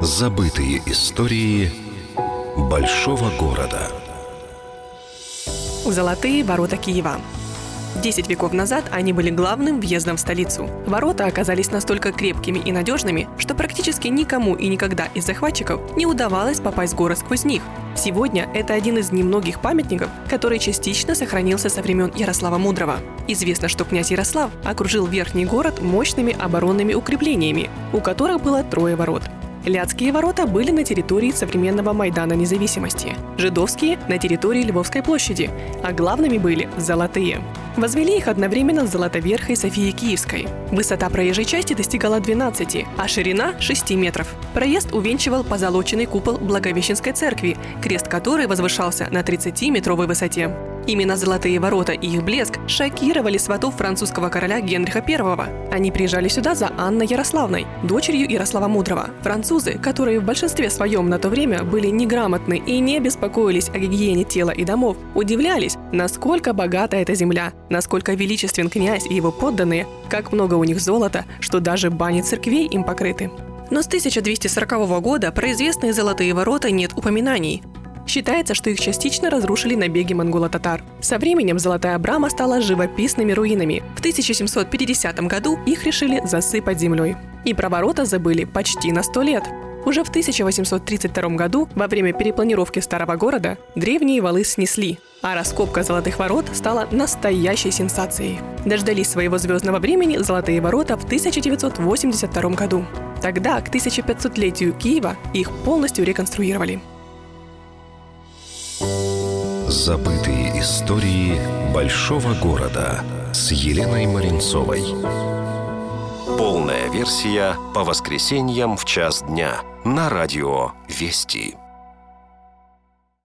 Забытые истории большого города. Золотые ворота Киева. Десять веков назад они были главным въездом в столицу. Ворота оказались настолько крепкими и надежными, что практически никому и никогда из захватчиков не удавалось попасть в город сквозь них. Сегодня это один из немногих памятников, который частично сохранился со времен Ярослава Мудрого. Известно, что князь Ярослав окружил верхний город мощными оборонными укреплениями, у которых было трое ворот – Ляцкие ворота были на территории современного Майдана Независимости, жидовские – на территории Львовской площади, а главными были золотые. Возвели их одновременно с Золотоверхой Софии Киевской. Высота проезжей части достигала 12, а ширина – 6 метров. Проезд увенчивал позолоченный купол Благовещенской церкви, крест которой возвышался на 30-метровой высоте. Именно «Золотые ворота» и их блеск шокировали сватов французского короля Генриха I. Они приезжали сюда за Анной Ярославной, дочерью Ярослава Мудрого. Французы, которые в большинстве своем на то время были неграмотны и не беспокоились о гигиене тела и домов, удивлялись, насколько богата эта земля, насколько величествен князь и его подданные, как много у них золота, что даже бани церквей им покрыты. Но с 1240 года про известные золотые ворота нет упоминаний. Считается, что их частично разрушили набеги монголо-татар. Со временем Золотая Брама стала живописными руинами. В 1750 году их решили засыпать землей. И про ворота забыли почти на сто лет. Уже в 1832 году, во время перепланировки старого города, древние валы снесли, а раскопка Золотых ворот стала настоящей сенсацией. Дождались своего звездного времени Золотые ворота в 1982 году. Тогда, к 1500-летию Киева, их полностью реконструировали. Забытые истории большого города с Еленой Маринцовой. Полная версия по воскресеньям в час дня на радио «Вести».